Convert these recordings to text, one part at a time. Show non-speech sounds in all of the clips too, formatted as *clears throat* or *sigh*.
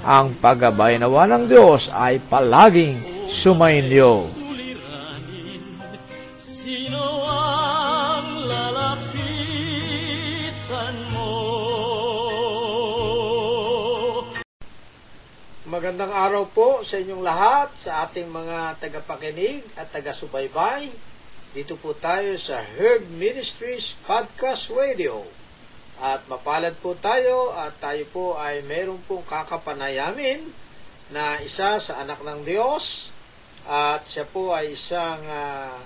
ang paggabay nawa ng Diyos ay palaging sumainyo. Sino ang lalapitan mo? Magandang araw po sa inyong lahat, sa ating mga tagapakinig at taga-subaybay. Dito po tayo sa Herd Ministries Podcast Radio. At mapalad po tayo at tayo po ay meron pong kakapanayamin na isa sa anak ng Diyos at siya po ay isang ah,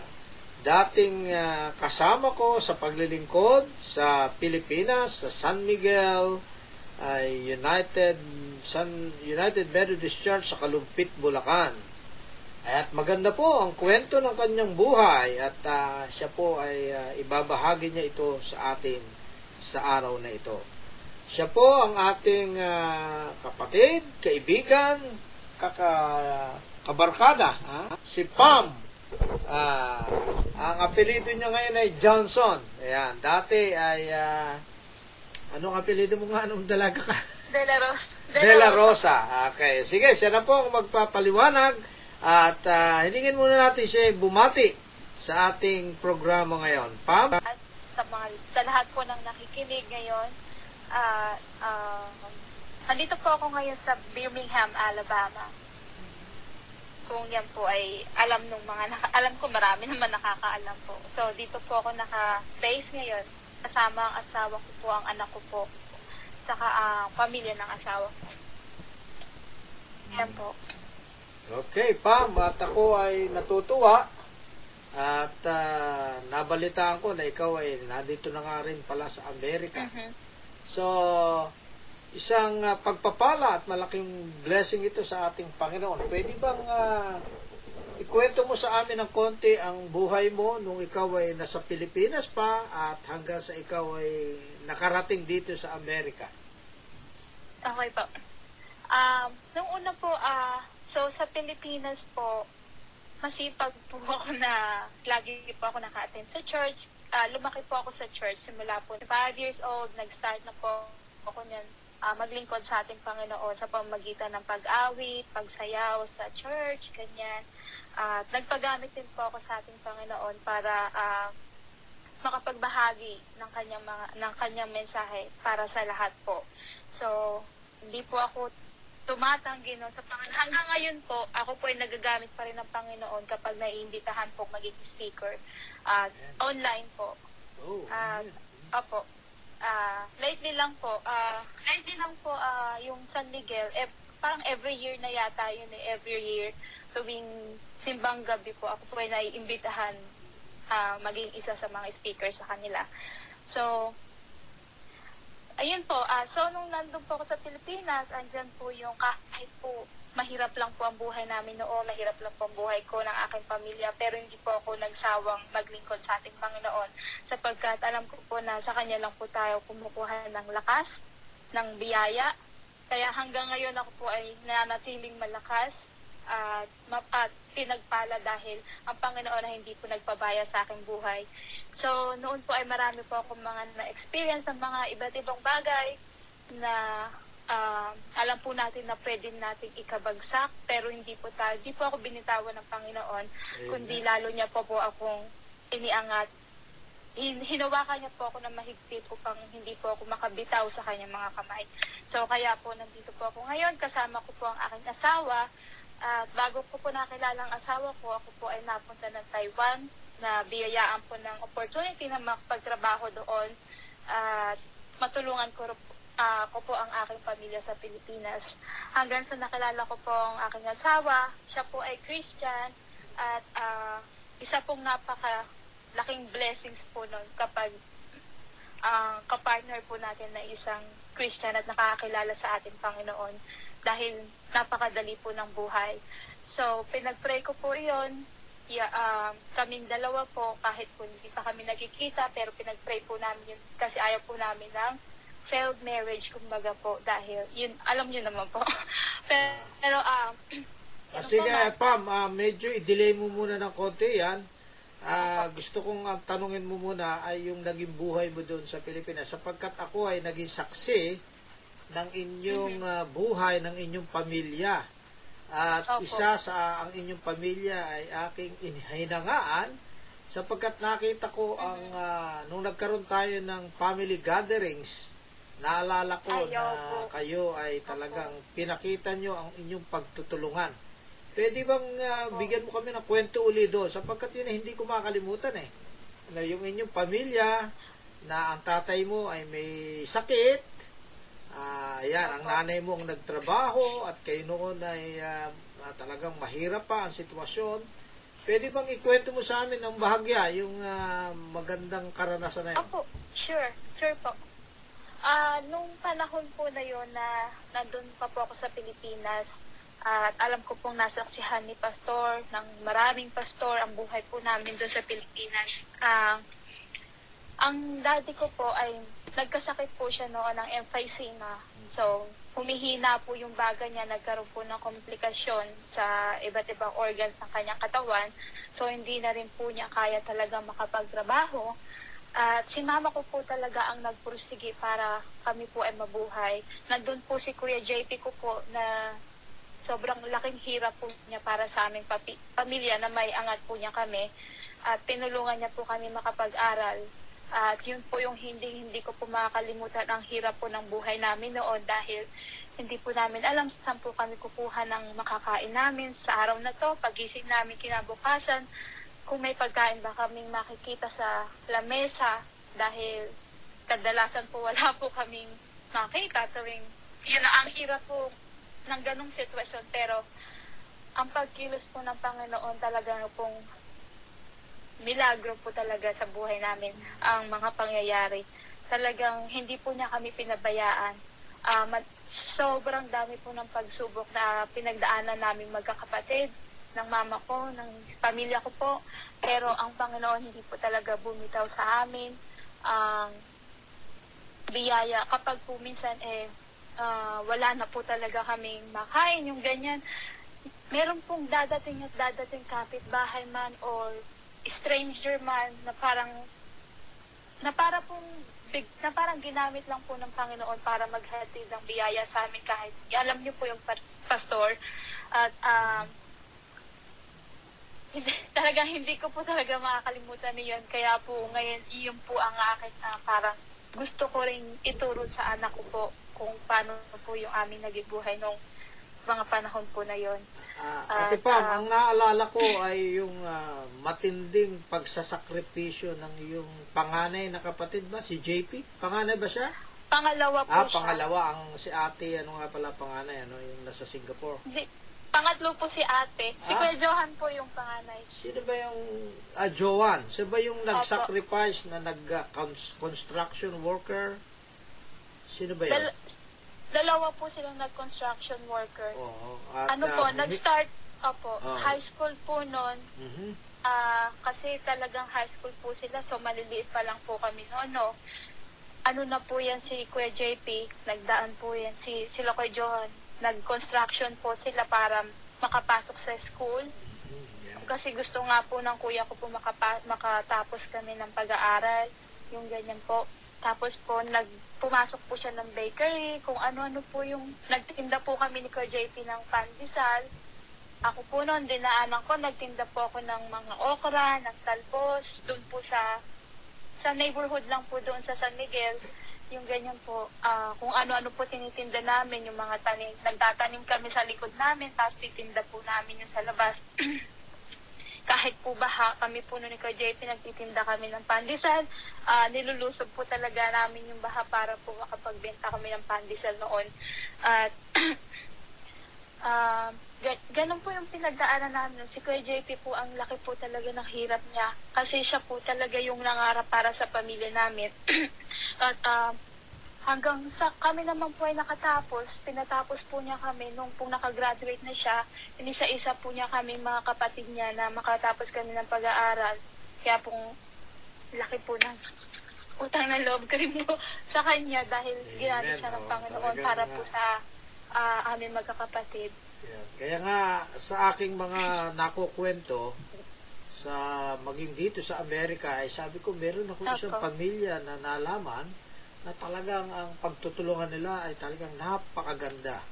dating ah, kasama ko sa paglilingkod sa Pilipinas, sa San Miguel ay United San United Methodist Church sa Kalumpit, Bulacan. At maganda po ang kwento ng kanyang buhay at ah, siya po ay ah, ibabahagi niya ito sa atin sa araw na ito. Siya po ang ating ah, kapatid, kaibigan, kaka, kabarkada, ha? si Pam. Ah, ang apelido niya ngayon ay Johnson. Ayan, dati ay ah, anong apelido mo nga nung dalaga ka? De La Rosa. De La Rosa. Okay. Sige, siya na po ang magpapaliwanag at ah, hiningin muna natin siya bumati sa ating programa ngayon. Pam? Mga, sa lahat po ng nakikinig ngayon, ah ah, nandito po ako ngayon sa Birmingham, Alabama. Kung yan po ay alam nung mga naka, alam ko marami *laughs* naman nakakaalam po. So dito po ako naka-base ngayon kasama ang asawa ko po, ang anak ko po, saka ang pamilya ng asawa ko. Yan po. Okay, Pam. At ako ay natutuwa at ah, nabalitaan ko na ikaw ay nandito na nga rin pala sa Amerika. Mhm. So, isang ah, pagpapala at malaking blessing ito sa ating Panginoon. Pwede bang ah, ikwento mo sa amin ng konti ang buhay mo nung ikaw ay nasa Pilipinas pa at hanggang sa ikaw ay nakarating dito sa Amerika? Okay po. Um, nung una po, ah, so sa Pilipinas po, masipag po *laughs* ako na lagi po ako naka-attend sa church. Ah, lumaki po ako sa church simula po. 5 years old, nag-start na po ako niyan ah, maglingkod sa ating Panginoon sa pamagitan ng pag-awit, pagsayaw sa church, ganyan. At nagpagamit din po ako sa ating Panginoon para ah, makapagbahagi ng kanyang mga ng kanyang mensahe para sa lahat po. So, hindi po ako tumatanggi no sa Panginoon. Hanggang ngayon po, ako po ay nagagamit pa rin ng Panginoon kapag naiimbitahan po maging speaker. at online po. Oh, At, opo, ah lately lang po, ah lately lang po ah yung San Miguel, eh, parang every year na yata yun eh, every year tuwing simbang gabi po, ako po ay naiimbitahan ah, maging isa sa mga speaker sa kanila. So, ayun po, ah, so nung nandun po ako sa Pilipinas, andyan po yung kahit po mahirap lang po ang buhay namin noon, mahirap lang po ang buhay ko ng aking pamilya, pero hindi po ako nagsawang maglingkod sa ating Panginoon sapagkat alam ko po na sa Kanya lang po tayo kumukuha ng lakas, ng biyaya. Kaya hanggang ngayon ako po ay nanatiling malakas at, at pinagpala dahil ang Panginoon na hindi po nagpabaya sa aking buhay. So, noon po ay marami po akong mga na-experience ng mga iba't ibang bagay na ah, alam po natin na pwede nating ikabagsak pero hindi po tayo, hindi po ako binitawan ng Panginoon kundi lalo niya po po akong iniangat hin- hinawakan niya po ako ng mahigpit upang hindi po ako makabitaw sa kanyang mga kamay. So kaya po nandito po ako ngayon, kasama ko po ang aking asawa. At bago ko po nakilala ang asawa ko, ako po ay napunta ng Taiwan na biyayaan po ng opportunity na makapagtrabaho doon at matulungan ko, ah, ko po ang aking pamilya sa Pilipinas. Hanggang sa nakilala ko po ang aking asawa, siya po ay Christian at ah, isa pong napaka laking blessings po nun kapag ang kapartner po natin na isang Christian at nakakakilala sa ating Panginoon dahil napakadali po ng buhay. So, pinag-pray ko po iyon. Yeah, um, kaming dalawa po, kahit po hindi pa kami nagkikita, pero pinag-pray po namin yun kasi ayaw po namin ng failed marriage, kumbaga po, dahil yun, alam niyo naman po. *laughs* pero, um, *clears throat* Ah, ano sige, po? Pam, ah, medyo i-delay mo muna ng konti yan. Ah, gusto kong ang tanungin mo muna ay yung naging buhay mo doon sa Pilipinas sapagkat ako ay naging saksi ng inyong ah, buhay ng inyong pamilya. At Opo. isa sa ang inyong pamilya ay aking inhinangaan sapagkat nakita ko ang ah, nung nagkaroon tayo ng family gatherings naalala ko Ay, na opo. kayo ay talagang pinakita nyo ang inyong pagtutulungan. Pwede bang ah, bigyan mo kami ng kwento uli doon sapagkat yun hindi ko makalimutan eh. Na yung inyong pamilya na ang tatay mo ay may sakit, ah yan, ang nanay mo ang nagtrabaho at kayo noon ay ah, talagang mahirap pa ang sitwasyon. Pwede bang ikwento mo sa amin ng bahagya yung ah, magandang karanasan na yun? Opo, sure, sure po. Ah, nung panahon po na yon na nandun pa po ako sa Pilipinas, at alam ko pong nasaksihan ni Pastor, ng maraming pastor, ang buhay po namin doon sa Pilipinas. Ah, ang daddy ko po ay nagkasakit po siya noon ng emphysema. So, humihina po yung baga niya, nagkaroon po ng komplikasyon sa iba't ibang organs ng kanyang katawan. So, hindi na rin po niya kaya talaga makapagtrabaho. At si mama ko po talaga ang nagpursige para kami po ay mabuhay. Nandun po si Kuya JP ko po na sobrang laking hirap po niya para sa aming papi- pamilya na may angat po niya kami. At tinulungan niya po kami makapag-aral. At yun po yung hindi hindi ko po makakalimutan ang hirap po ng buhay namin noon dahil hindi po namin alam saan po kami kukuha ng makakain namin sa araw na to. Pagising namin kinabukasan, kung may pagkain ba kaming makikita sa lamesa dahil kadalasan po wala po kaming makita tuwing yun ang hirap po ng ganong sitwasyon pero ang pagkilos po ng Panginoon talaga pong milagro po talaga sa buhay namin ang mga pangyayari. Talagang hindi po niya kami pinabayaan. Ma- sobrang dami po ng pagsubok na pinagdaanan namin magkakapatid ng mama ko, ng pamilya ko po. Pero ang Panginoon hindi po talaga bumitaw sa amin. Ang biyaya kapag po minsan eh ah, wala na po talaga kaming makain, yung ganyan. Meron pong dadating at dadating kapitbahay man or stranger man na parang na para pong big, na parang ginamit lang po ng Panginoon para maghatid ng biyaya sa amin kahit alam niyo po yung pas- pastor at um, hindi, *laughs* talagang hindi ko po talaga makakalimutan niyon kaya po ngayon iyon po ang akin ah, parang gusto ko ring ituro sa anak ko po kung paano po yung aming naging buhay nung mga panahon po na yon. Ah, Ate At, Pam, ah, ang naalala ko ay yung ah, matinding pagsasakripisyo ng iyong panganay na kapatid ba? Si JP? Panganay ba siya? Pangalawa po Ah, siya. pangalawa. Ang si ate, ano nga pala panganay, ano, yung nasa Singapore. Hindi, pangatlo po si ate. Si Ah? Kuya Johan po yung panganay. Sino ba yung ah, Joan? Sino ba yung nag-sacrifice na nag-construction worker? Sino ba yun? Dal- dalawa po silang nag-construction worker. Oo. At, ano po, ah, nag-start, opo, Oh. high school po noon, Mhm. ah, kasi talagang high school po sila, so maliliit pa lang po kami noon, no. Ano na po yan si Kuya JP, nagdaan po yan, si, sila Kuya Johan, nag-construction po sila para makapasok sa school. Mhm. Yeah. Kasi gusto nga po ng kuya ko po makapa, makatapos kami ng pag-aaral, yung ganyan po. Tapos po, nag, pumasok po siya ng bakery, kung ano-ano po yung, nagtinda po kami ni Kuya JP ng pandesal. Ako po noon, dinaanan ko, nagtinda po ako ng mga okra, ng talbos, doon po sa, sa neighborhood lang po doon sa San Miguel. Yung ganyan po, ah, kung ano-ano po tinitinda namin, yung mga tanim, nagtatanim kami sa likod namin, tapos titinda po namin yung sa labas. *clears throat* kahit po baha, kami po noon ni Kuya JP, nagtitinda kami ng pandesal. Ah, nilulusob po talaga namin yung baha para po makapagbenta kami ng pandesal noon. At *clears throat* ah, ga- ganun po yung pinagdaanan namin. Si Kuya JP po, ang laki po talaga ng hirap niya. Kasi siya po talaga yung nangarap para sa pamilya namin. *clears throat* At ah, hanggang sa kami naman po ay nakatapos, pinatapos po niya kami nung po nakagraduate na siya, inisa-isa po niya kami mga kapatid niya na makatapos kami ng pag-aaral. Kaya pong laki po ng utang na loob ko rin po *laughs* sa kanya dahil ginamit siya ng Oo, Panginoon para po sa ah, amin magkakapatid. Kaya nga sa aking mga nakukwento sa maging dito sa Amerika ay sabi ko meron ako isang pamilya na nalaman na talagang ang pagtutulungan nila ay talagang napakaganda.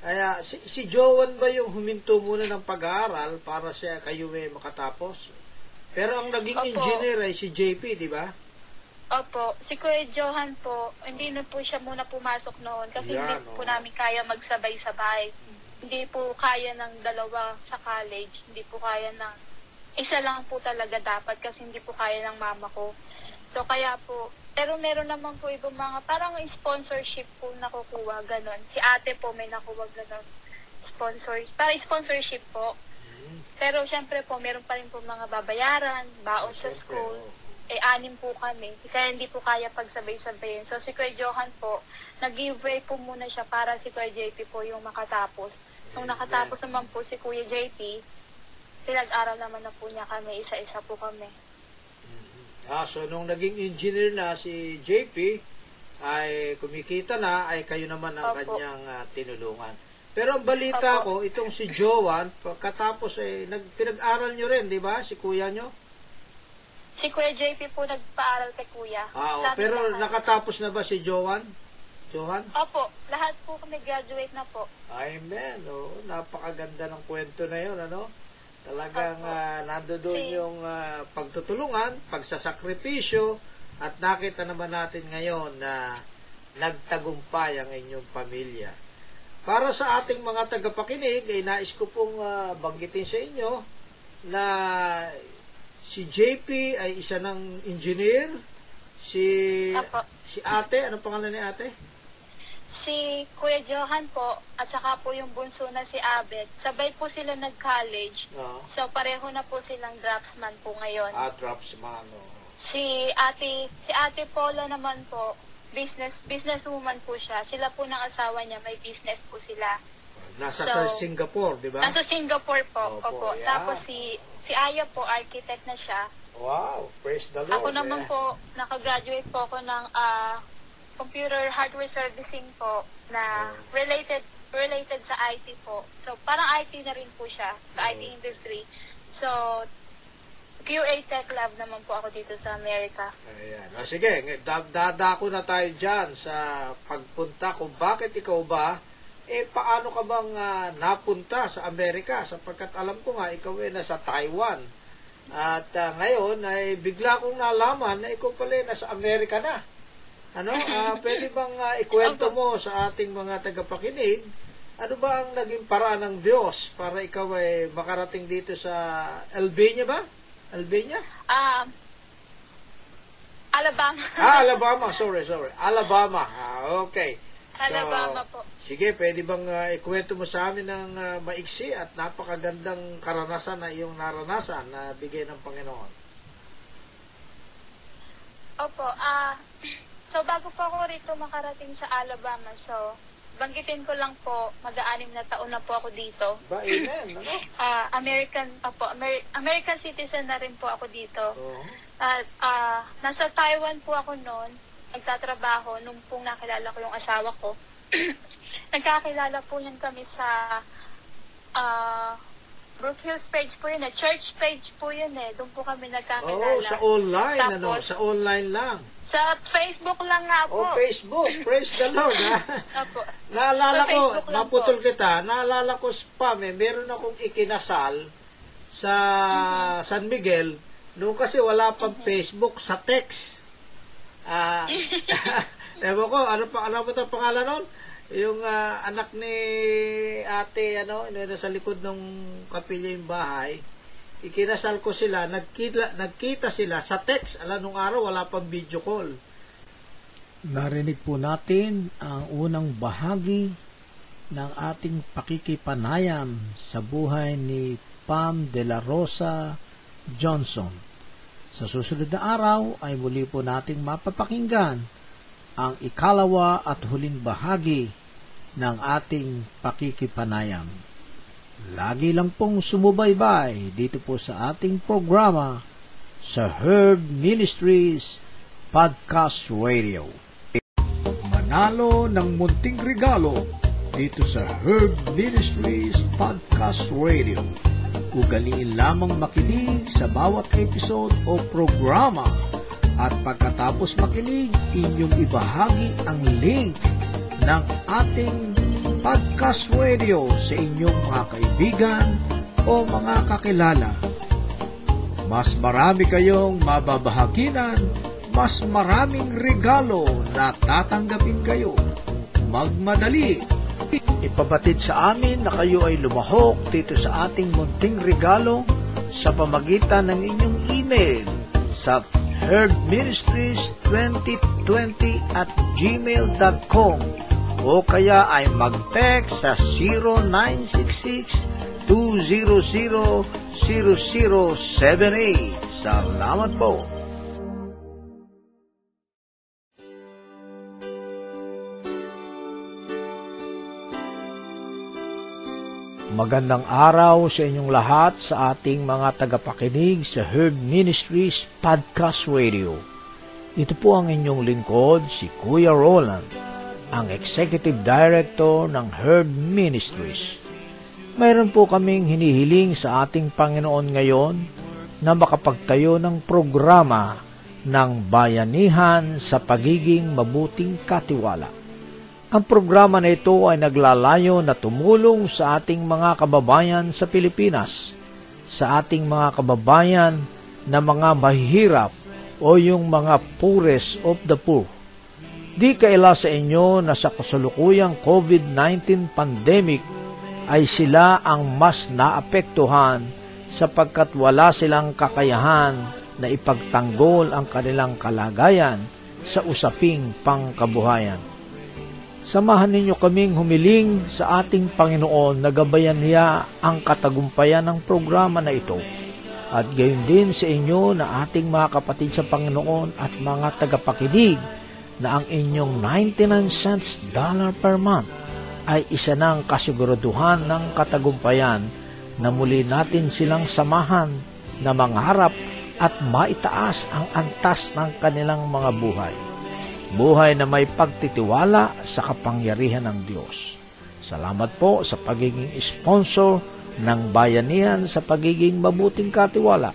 Kaya si, si Joan ba yung huminto muna ng pag-aaral para siya kayo ay makatapos? Pero ang naging Opo. engineer ay si JP, di ba? Opo, si Kuya Johan po, hindi na po siya muna pumasok noon kasi Yan, hindi po namin kaya magsabay-sabay. Hindi po kaya ng dalawa sa college, hindi po kaya ng isa lang po talaga dapat kasi hindi po kaya ng mama ko. So kaya po, pero meron naman po ibang mga parang sponsorship po nakukuha ganon. Si ate po may nakuha ganon. Sponsor, para sponsorship po. Pero syempre po, meron pa rin po mga babayaran, baon sa school oo. eh anim po kami. Kaya hindi po kaya pagsabay-sabayin. So si Kuya Johan po, nag-give way po muna siya para si Kuya JP po yung makatapos. Nung nakatapos naman po si Kuya JP, pinag-aral naman na po niya kami, isa-isa po kami. Ah, so nung naging engineer na si JP, ay kumikita na, ay kayo naman ang Opo. kanyang ah, tinulungan. Pero ang balita Opo. ko, itong si Joan, pagkatapos ay nag, pinag-aral nyo rin, di ba? Si kuya nyo? Si Kuya JP po nagpaaral kay Kuya. Ah, oh, pero lahat. nakatapos na ba si Joan? Johan? Opo, lahat po kami graduate na po. Amen. Oh, napakaganda ng kwento na yun, ano? Talagang uh, nandoon yung ah, pagtutulungan, pagsasakripisyo, at nakita naman natin ngayon na nagtagumpay ang inyong pamilya. Para sa ating mga tagapakinig, ay nais ko pong ah, banggitin sa inyo na si JP ay isa ng engineer, si Opo. si ate, anong pangalan ni ate? Si Kuya Johan po, at saka po yung bunso na si Abet, sabay po sila nag-college. No. So pareho na po silang draftsman po ngayon. Ah, dropsman. Oh. Si Ate, si Ate Paula naman po, business businesswoman po siya. Sila po ng asawa niya, may business po sila. Nasa So, sa Singapore, di ba? Nasa Singapore po. Opo, Opo. yeah. Tapos si si Aya po, architect na siya. Wow, praise the Lord. Ako naman eh. po, nakagraduate po ako ng ah, computer hardware servicing po na Oh. related related sa IT po. So, parang IT na rin po siya, sa IT Oh. industry. So, QA Tech Lab naman po ako dito sa Amerika. Ayan. O sige, dadako na tayo dyan sa pagpunta kung bakit ikaw ba, eh paano ka bang ah, napunta sa Amerika? Sapagkat alam ko nga, ikaw ay nasa Taiwan. At ah, ngayon ay bigla kong nalaman na ikaw pala ay nasa Amerika na. Ano? Ah, pwede bang ah, ikwento mo sa ating mga tagapakinig ano ba ang naging paraan ng Diyos para ikaw ay makarating dito sa Albania ba? Albania? Um, Alabama. *laughs* Ah, Alabama. Sorry, sorry. Alabama. Ah, okay. Alabama po. Sige, pwede bang ah, ikwento mo sa amin ng ah, maiksi at napakagandang karanasan na iyong naranasan na bigay ng Panginoon? Opo, ah, so bago po ako rito makarating sa Alabama, so banggitin ko lang po, mag-aanim na taon na po ako dito. Ba, amen, *laughs* ano? Ah, American, opo, Amer- American citizen na rin po ako dito. Oo. At ah, nasa Taiwan po ako noon, nagtatrabaho nung pong nakilala ko yung asawa ko. *clears throat* Nagkakilala po yan kami sa ah Brook Hills page po yun eh. Church page po yun eh. Doon po kami nagkakilala. Oh, sa online, ano? Tapos- Sa online lang. Sa Facebook lang nga po. Oh, Facebook. Praise the Lord, ha? *laughs* Opo. Naalala Sa ko, maputol po. kita, naalala ko spam eh, meron akong ikinasal sa San Miguel, noong kasi wala pang Facebook, sa text. Ah, *laughs* *laughs* ewan ko, ano pa, ano ba ito pangalan nun? Yung ah, anak ni ate, ano, nasa likod ng kapilya yung bahay, ikinasal ko sila, nagkita, nagkita sila sa text, ala nung araw, wala pang video call. Narinig po natin ang unang bahagi ng ating pakikipanayam sa buhay ni Pam de la Rosa Johnson. Sa susunod na araw ay muli po nating mapapakinggan ang ikalawa at huling bahagi ng ating pakikipanayam. Lagi lang pong sumubaybay dito po sa ating programa sa Herb Ministries Podcast Radio manalo ng munting regalo dito sa Herb Ministries Podcast Radio. Ugaliin lamang makinig sa bawat episode o programa at pagkatapos makinig, inyong ibahagi ang link ng ating podcast sa inyong mga kaibigan o mga kakilala. Mas marami kayong mababahaginan mas maraming regalo na tatanggapin kayo. Magmadali! Ipabatid sa amin na kayo ay lumahok dito sa ating munting regalo sa pamagitan ng inyong email sa herdministries2020 at gmail.com o kaya ay mag-text sa 0966 200 0078. Salamat po! Magandang araw sa inyong lahat sa ating mga tagapakinig sa Herb Ministries Podcast Radio. Ito po ang inyong lingkod, si Kuya Roland, ang Executive Director ng Herb Ministries. Mayroon po kaming hinihiling sa ating Panginoon ngayon na makapagtayo ng programa ng bayanihan sa pagiging mabuting katiwala. Ang programa na ito ay naglalayo na tumulong sa ating mga kababayan sa Pilipinas, sa ating mga kababayan na mga mahihirap o yung mga poorest of the poor. Di kaila sa inyo na sa kasalukuyang COVID-19 pandemic ay sila ang mas naapektuhan sapagkat wala silang kakayahan na ipagtanggol ang kanilang kalagayan sa usaping pangkabuhayan. Samahan ninyo kaming humiling sa ating Panginoon na gabayan niya ang katagumpayan ng programa na ito. At gayon din sa inyo na ating mga kapatid sa Panginoon at mga tagapakinig na ang inyong 99 cents dollar per month ay isa ng kasiguraduhan ng katagumpayan na muli natin silang samahan na mangarap at maitaas ang antas ng kanilang mga buhay buhay na may pagtitiwala sa kapangyarihan ng Diyos. Salamat po sa pagiging sponsor ng bayanihan sa pagiging mabuting katiwala.